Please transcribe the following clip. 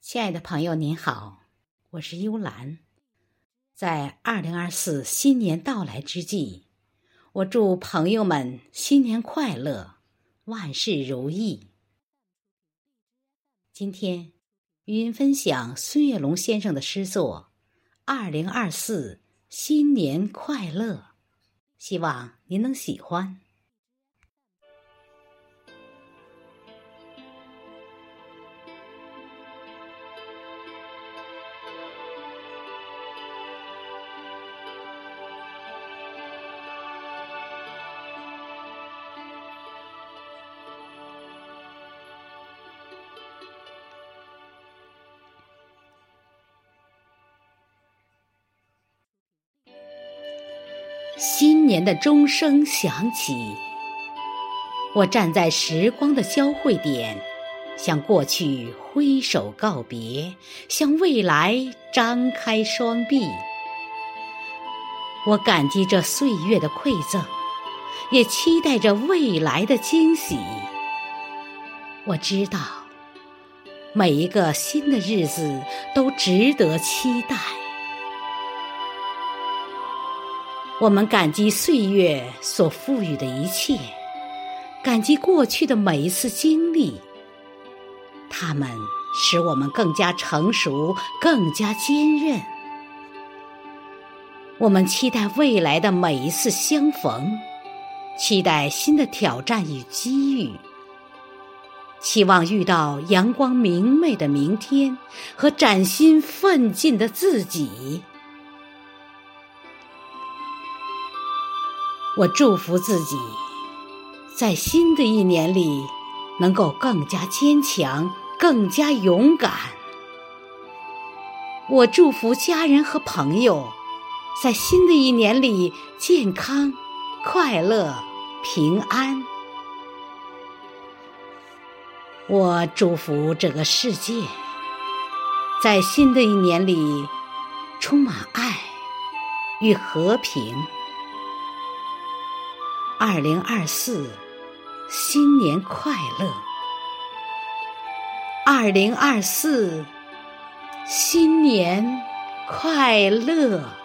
亲爱的朋友，您好，我是幽兰。在二零二四新年到来之际，我祝朋友们新年快乐，万事如意。今天与您分享孙月龙先生的诗作《二零二四新年快乐》，希望您能喜欢。新年的钟声响起，我站在时光的交汇点，向过去挥手告别，向未来张开双臂。我感激这岁月的馈赠，也期待着未来的惊喜。我知道，每一个新的日子都值得期待。我们感激岁月所赋予的一切，感激过去的每一次经历，它们使我们更加成熟，更加坚韧。我们期待未来的每一次相逢，期待新的挑战与机遇，期望遇到阳光明媚的明天和崭新奋进的自己。我祝福自己，在新的一年里能够更加坚强、更加勇敢。我祝福家人和朋友，在新的一年里健康、快乐、平安。我祝福这个世界，在新的一年里充满爱与和平。二零二四，新年快乐！二零二四，新年快乐！